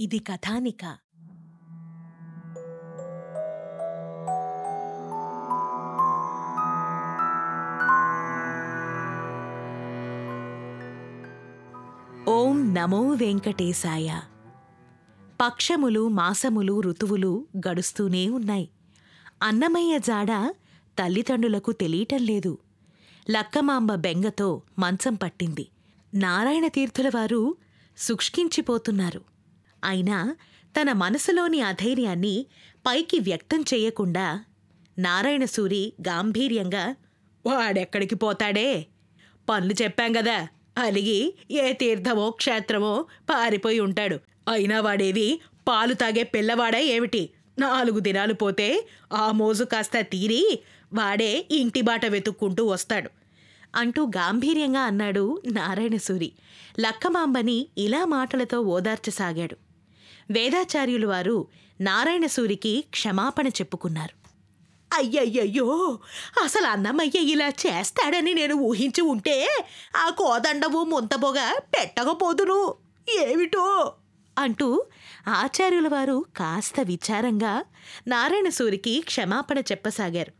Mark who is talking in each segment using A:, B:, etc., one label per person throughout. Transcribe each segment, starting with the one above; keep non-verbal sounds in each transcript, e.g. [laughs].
A: ఇది కథానిక. ఓం నమో వెంకటేశాయ. పక్షములు మాసములు ఋతువులు గడుస్తూనే ఉన్నాయి. అన్నమయ్య జాడ తల్లిదండ్రులకు తెలియటం లేదు. లక్కమాంబ బెంగతో మంచం పట్టింది. నారాయణ తీర్థుల వారు శుష్కించిపోతున్నారు అయినా తన మనసులోని అధైర్యాన్ని పైకి వ్యక్తం చేయకుండా నారాయణసూరి గాంభీర్యంగా వాడెక్కడికి పోతాడే? పనులు చెప్పాం కదా అలిగి ఏ తీర్థమో క్షేత్రమో పారిపోయి ఉంటాడు. అయినా వాడేవి పాలు తాగే పిల్లవాడా ఏమిటి? నాలుగు దినాలు పోతే ఆ మోజు కాస్త తీరి వాడే ఇంటి బాట వెతుక్కుంటూ వస్తాడు. అంటూ గాంభీర్యంగా అన్నాడు నారాయణసూరి. లక్కమాంబని ఇలా మాటలతో ఓదార్చసాగాడు. వేదాచార్యులు వారు నారాయణసూరికి క్షమాపణ చెప్పుకున్నారు. అయ్యయ్యయ్యో! అసలు అన్నమయ్య ఇలా చేస్తాడని నేను ఊహించి ఉంటే ఆ కోదండము ముంతబొగ పెట్టకపోదును. ఏమిటో? అంటూ ఆచార్యుల వారు కాస్త విచారంగా నారాయణసూరికి క్షమాపణ చెప్పసాగారు.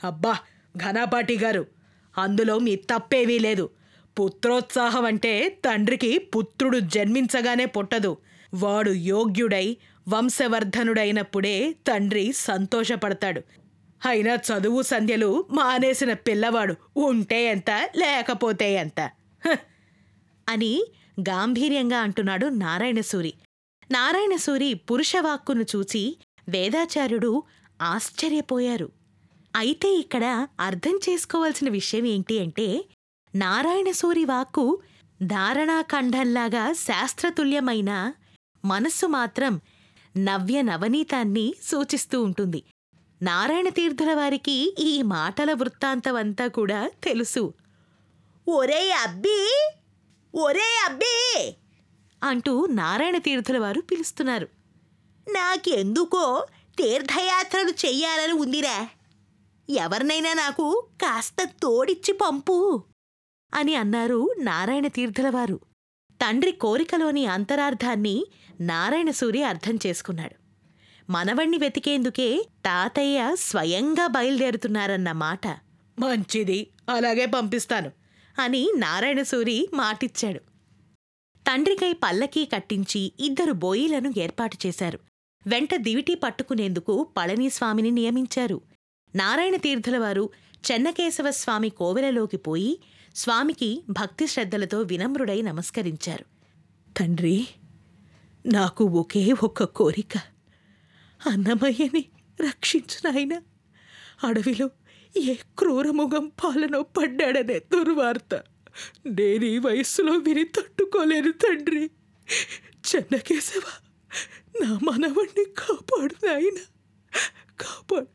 A: అబ్బా! ఘనాపాటి గారు అందులో మీ తప్పేవీ లేదు. పుత్రోత్సాహం అంటే తండ్రికి పుత్రుడు జన్మించగానే పుట్టదు. వాడు యోగ్యుడై వంశవర్ధనుడైనప్పుడే తండ్రి సంతోషపడతాడు. అయినా చదువు సంధ్యలు మానేసిన పిల్లవాడు ఉంటే ఎంత లేకపోతే ఎంత? హ! అని గాంభీర్యంగా అంటున్నాడు నారాయణసూరి. నారాయణసూరి పురుషవాక్కును చూచి వేదాచార్యుడు ఆశ్చర్యపోయారు. అయితే ఇక్కడ అర్థం చేసుకోవాల్సిన విషయం ఏంటి అంటే నారాయణసూరి వాక్కు ధారణాఖండంలాగా శాస్త్రతుల్యమైన మనస్సు మాత్రం నవ్య నవనీతాన్ని సూచిస్తూ ఉంటుంది. నారాయణ తీర్థుల వారికి ఈ మాటల వృత్తాంతమంతా కూడా తెలుసు. ఒరే అబ్బీ! ఒరే అబ్బీ! అంటూ నారాయణ తీర్థుల వారు పిలుస్తున్నారు. నాకెందుకో తీర్థయాత్రలు చెయ్యాలని ఉందిరా. ఎవరినైనా నాకు కాస్త తోడిచ్చి పంపు. అని అన్నారు నారాయణ తీర్థలవారు. తండ్రి కోరికలోని అంతరార్థాన్ని నారాయణసూరి అర్థం చేసుకున్నాడు. మనవణ్ణి వెతికేందుకే తాతయ్య స్వయంగా బయలుదేరుతున్నారన్న మాట. మంచిది అలాగే పంపిస్తాను అని నారాయణసూరి మాటిచ్చాడు. తండ్రికై పల్లకీ కట్టించి ఇద్దరు బోయిలను ఏర్పాటు చేశారు. వెంట దివిటి పట్టుకునేందుకు పళనిస్వామిని నియమించారు. నారాయణ తీర్థులవారు చెన్నకేశవస్వామి చెన్నకేశవ స్వామి కోవెలలోకి పోయి స్వామికి భక్తి శ్రద్ధలతో వినమ్రుడై నమస్కరించారు. తండ్రి నాకు ఒకే ఒక్క కోరిక. అన్నమయ్యని రక్షించు నాయనా. అడవిలో ఏ క్రూరముగం పాలనో పడ్డాడనే దుర్వార్త. నేను ఈ వయస్సులో విని తట్టుకోలేను తండ్రి. చెన్నకేశవ నా మనవణ్ణి కాపాడు నాయన. కాపాడు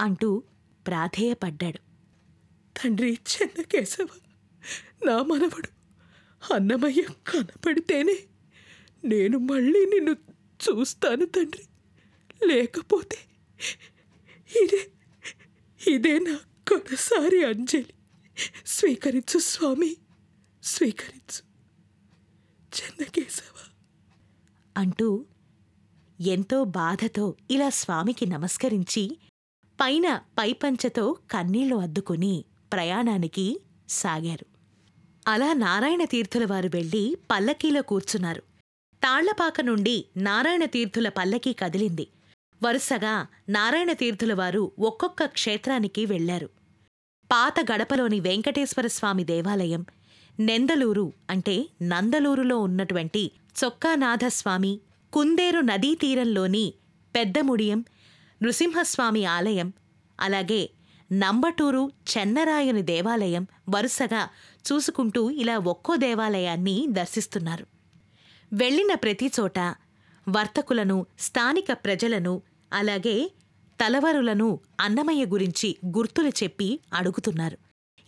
A: అంటూ ప్రాధేయపడ్డాడు. తండ్రి చెన్నకేశవ నా మనవడు అన్నమయ్య కనపడితేనే నేను మళ్ళీ నిన్ను చూస్తాను తండ్రి. లేకపోతే ఇదే ఇదే నా కొనసారి అంజలి. స్వీకరించు స్వామి స్వీకరించు. చెన్నకేశవ అంటూ ఎంతో బాధతో ఇలా స్వామికి నమస్కరించి పైన పైపంచతో కన్నీళ్ళు అద్దుకుని ప్రయాణానికి సాగారు. అలా నారాయణ తీర్థుల వారు వెళ్ళి పల్లకీలో కూర్చున్నారు. తాళ్ళపాక నుండి నారాయణ తీర్థుల పల్లకీ కదిలింది. వరుసగా నారాయణ తీర్థుల వారు ఒక్కొక్క క్షేత్రానికి వెళ్ళారు పాత గడపలోని వెంకటేశ్వర స్వామి దేవాలయం నెందలూరు అంటే నందలూరులో ఉన్నటువంటి చొక్కానాథస్వామి కుందేరు నదీ తీరంలోని పెద్దముడియం నృసింహస్వామి ఆలయం అలాగే నంబటూరు చెన్నరాయుని దేవాలయం వరుసగా చూసుకుంటూ ఇలా ఒక్కో దేవాలయాన్ని దర్శిస్తున్నారు. వెళ్ళిన ప్రతిచోట వర్తకులను స్థానిక ప్రజలను అలాగే తలవరులను అన్నమయ్య గురించి గుర్తులు చెప్పి అడుగుతున్నారు.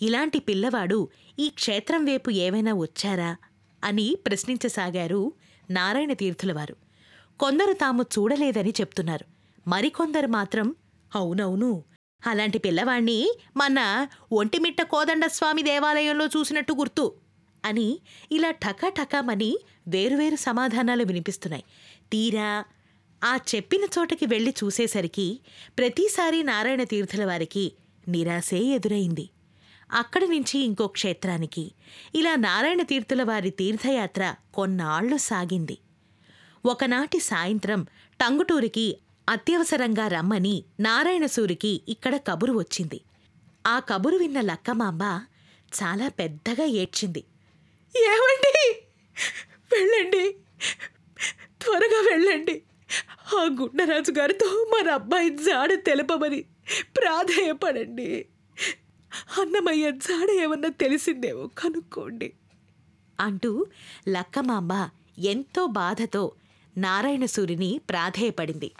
A: ఇలాంటి పిల్లవాడు ఈ క్షేత్రం వైపు ఏవైనా వచ్చారా? అని ప్రశ్నించసాగారు నారాయణ తీర్థులవారు కొందరు తాము చూడలేదని చెప్తున్నారు. మరికొందరు మాత్రం అవునవును అలాంటి పిల్లవాణ్ణి మన ఒంటిమిట్ట కోదండ స్వామి దేవాలయంలో చూసినట్టు గుర్తు అని ఇలా ఠకాఠకామని వేరువేరు సమాధానాలు వినిపిస్తున్నాయి. తీరా ఆ చెప్పిన చోటకి వెళ్ళి చూసేసరికి ప్రతిసారి నారాయణ తీర్థుల వారికి నిరాశే ఎదురైంది. అక్కడి నుంచి ఇంకో క్షేత్రానికి ఇలా నారాయణ తీర్థుల వారి తీర్థయాత్ర కొన్నాళ్ళు సాగింది. ఒకనాటి సాయంత్రం టంగుటూరికి అత్యవసరంగా రమ్మని నారాయణసూరికి ఇక్కడ కబురు వచ్చింది. ఆ కబురు విన్న లక్కమాంబ చాలా పెద్దగా ఏడ్చింది. ఏమండి? వెళ్ళండి. త్వరగా వెళ్ళండి. ఆ గుండరాజు గారితో మన అబ్బాయి జాడ తెలపమని ప్రాధేయపడండి. అన్నమయ్య జాడ ఏమన్నా తెలిసిందేమో కనుక్కోండి. అంటూ లక్కమాంబ ఎంతో బాధతో నారాయణసూరిని ప్రాధేయపడింది.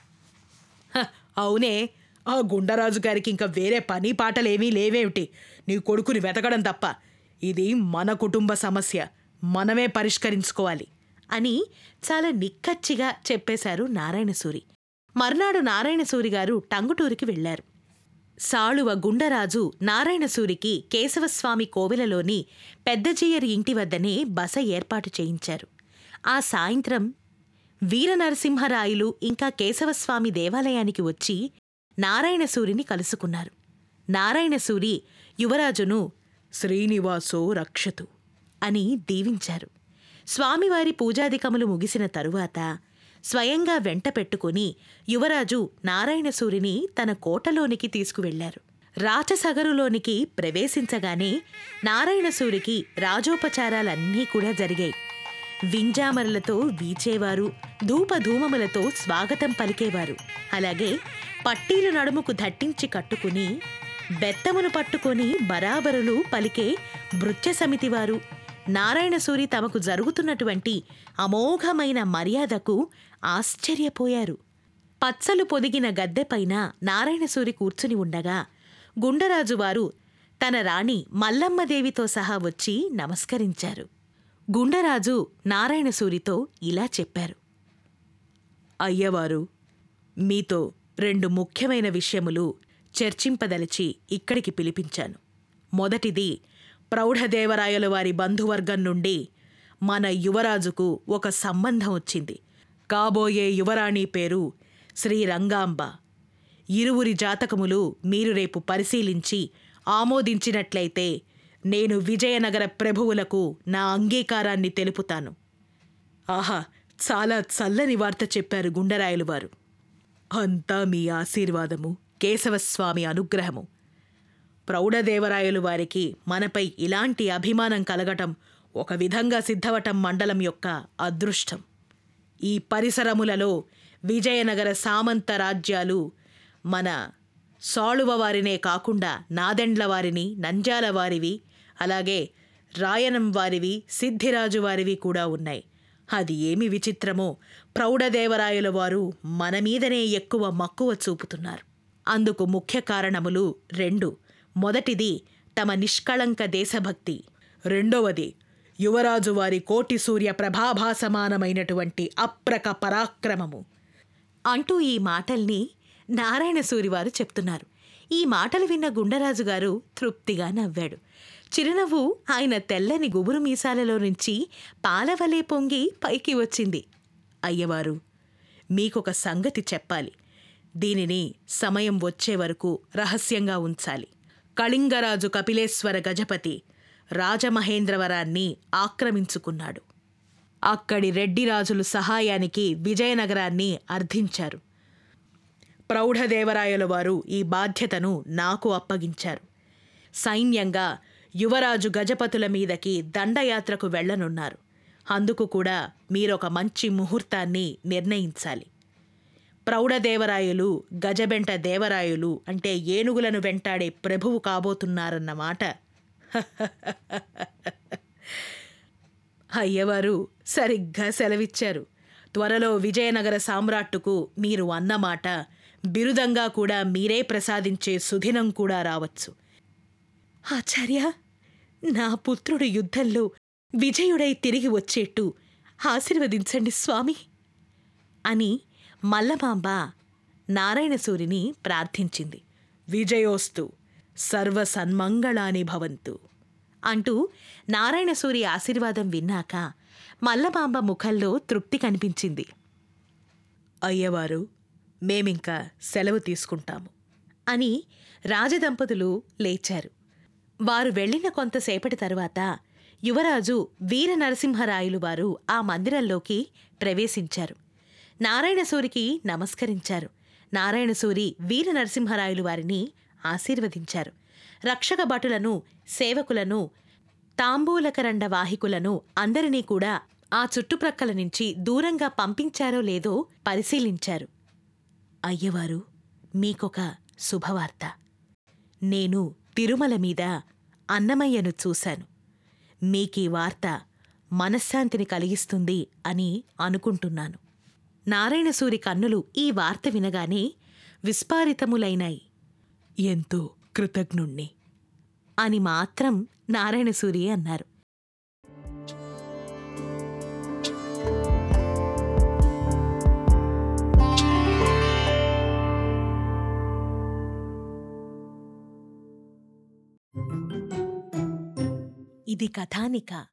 A: అవునే ఆ గుండరాజు గారికి ఇంకా వేరే పని పాటలేమీ లేవేమిటి? నీ కొడుకుని వెతకడం తప్ప. ఇది మన కుటుంబ సమస్య. మనమే పరిష్కరించుకోవాలి. అని చాలా నిక్కచ్చిగా చెప్పేశారు నారాయణసూరి. మర్నాడు నారాయణసూరి గారు టంగుటూరికి వెళ్ళారు సాళువ గుండరాజు నారాయణసూరికి కేశవస్వామి కోవెలలోని పెద్దజీయరి ఇంటి వద్దనే బస ఏర్పాటు చేయించారు. ఆ సాయంత్రం వీరనరసింహరాయలు ఇంకా కేశవస్వామి దేవాలయానికి వచ్చి నారాయణసూరిని కలుసుకున్నారు. నారాయణసూరి యువరాజును శ్రీనివాసో రక్షతు అని దీవించారు. స్వామివారి పూజాధికములు ముగిసిన తరువాత స్వయంగా వెంట పెట్టుకుని యువరాజు నారాయణసూరిని తన కోటలోనికి తీసుకువెళ్ళారు. రాచసగరులోనికి ప్రవేశించగానే నారాయణసూరికి రాజోపచారాలన్నీ కూడా జరిగాయి. వింజామరలతో వీచేవారు ధూపధూమములతో స్వాగతం పలికేవారు. అలాగే పట్టీలు నడుముకు దట్టించి కట్టుకుని బెత్తమును పట్టుకొని బరాబరులు పలికే భృత్య సమితివారు. నారాయణసూరి తమకు జరుగుతున్నటువంటి అమోఘమైన మర్యాదకు ఆశ్చర్యపోయారు. పచ్చలు పొదిగిన గద్దెపైన నారాయణసూరి కూర్చుని ఉండగా గుండరాజువారు తన రాణి మల్లమ్మదేవితో సహా వచ్చి నమస్కరించారు. గుండరాజు నారాయణసూరితో ఇలా చెప్పారు. అయ్యవారు మీతో రెండు ముఖ్యమైన విషయములు చర్చింపదలిచి ఇక్కడికి పిలిపించాను. మొదటిది ప్రౌఢదేవరాయల వారి బంధువర్గం నుండి మన యువరాజుకు ఒక సంబంధం వచ్చింది. కాబోయే యువరాణి పేరు శ్రీ రంగాంబ ఇరువురి జాతకములు మీరు రేపు పరిశీలించి ఆమోదించినట్లయితే నేను విజయనగర ప్రభువులకు నా అంగీకారాన్ని తెలుపుతాను. ఆహా చాలా చల్లని వార్త చెప్పారు గుండరాయలు వారు. అంతా మీ ఆశీర్వాదము కేశవస్వామి అనుగ్రహము. ప్రౌఢదేవరాయలు వారికి మనపై ఇలాంటి అభిమానం కలగటం ఒక విధంగా సిద్ధవటం మండలం యొక్క అదృష్టం. ఈ పరిసరములలో విజయనగర సామంత రాజ్యాలు మన సాళువ వారినే కాకుండా నాదెండ్ల వారిని నంజాల వారివి అలాగే రాయనం వారివి సిద్ధిరాజు వారివి కూడా ఉన్నాయి. అది ఏమి విచిత్రమో ప్రౌఢదేవరాయల వారు మన మీదనే ఎక్కువ మక్కువ చూపుతున్నారు. అందుకు ముఖ్య కారణములు రెండు. మొదటిది తమ నిష్కళంక దేశభక్తి. రెండవది యువరాజు వారి కోటి సూర్య ప్రభాభాసమానమైనటువంటి అప్రక పరాక్రమము. అంటూ ఈ మాటల్ని నారాయణసూరివారు చెప్తున్నారు. ఈ మాటలు విన్న గుండరాజు గారు తృప్తిగా నవ్వాడు. చిరునవ్వు ఆయన తెల్లని గుబురు మీసాలలో నుంచి పాలవలే పొంగి పైకి వచ్చింది. అయ్యవారు మీకొక సంగతి చెప్పాలి. దీనిని సమయం వచ్చే వరకు రహస్యంగా ఉంచాలి. కళింగరాజు కపిలేశ్వర గజపతి రాజమహేంద్రవరాన్ని ఆక్రమించుకున్నాడు. అక్కడి రెడ్డిరాజులు సహాయానికి విజయనగరాన్ని అర్థించారు. ప్రౌఢదేవరాయల వారు ఈ బాధ్యతను నాకు అప్పగించారు. సైన్యంగా యువరాజు గజపతుల మీదకి దండయాత్రకు వెళ్ళనున్నారు. అందుకు కూడా మీరొక మంచి ముహూర్తాన్ని నిర్ణయించాలి. ప్రౌఢదేవరాయలు గజబెంట దేవరాయలు అంటే ఏనుగులను వెంటాడే ప్రభువు కాబోతున్నారన్నమాట [laughs] అయ్యవారు సరిగ్గా సెలవిచ్చారు. త్వరలో విజయనగర సామ్రాట్టుకు మీరు అన్నమాట. బిరుదంగా కూడా మీరే ప్రసాదించే సుదినం కూడా రావచ్చు. ఆచార్య నా పుత్రుడు యుద్ధంలో విజయుడై తిరిగి వచ్చేట్టు ఆశీర్వదించండి స్వామి అని మల్లమాంబ నారాయణసూరిని ప్రార్థించింది. విజయోస్తు సర్వసన్మంగళాని భవంతు అంటూ నారాయణసూరి ఆశీర్వాదం విన్నాక మల్లమాంబ ముఖంలో తృప్తి కనిపించింది. అయ్యవారు మేమింకా సెలవు తీసుకుంటాము అని రాజదంపతులు లేచారు. వారు వెళ్ళిన కొంతసేపటి తరువాత యువరాజు వీర వారు ఆ మందిరంలోకి ప్రవేశించారు. నారాయణసూరికి నమస్కరించారు. నారాయణసూరి వీరనరసింహరాయులు వారిని ఆశీర్వదించారు. రక్షక భటులను సేవకులను తాంబూలకరండ వాహికులను అందరినీ కూడా ఆ చుట్టుప్రక్కల నుంచి దూరంగా పంపించారో లేదో పరిశీలించారు. అయ్యవారు మీకొక శుభవార్త. నేను తిరుమల మీద అన్నమయ్యను చూశాను. మీకీ వార్త మనశ్శాంతిని కలిగిస్తుంది అని అనుకుంటున్నాను. నారాయణసూరి కన్నులు ఈ వార్త వినగానే విస్పారితములైనాయి. ఎంతో కృతజ్ఞుణ్ణి అని మాత్రం నారాయణసూరి అన్నారు. ఇది కథానిక.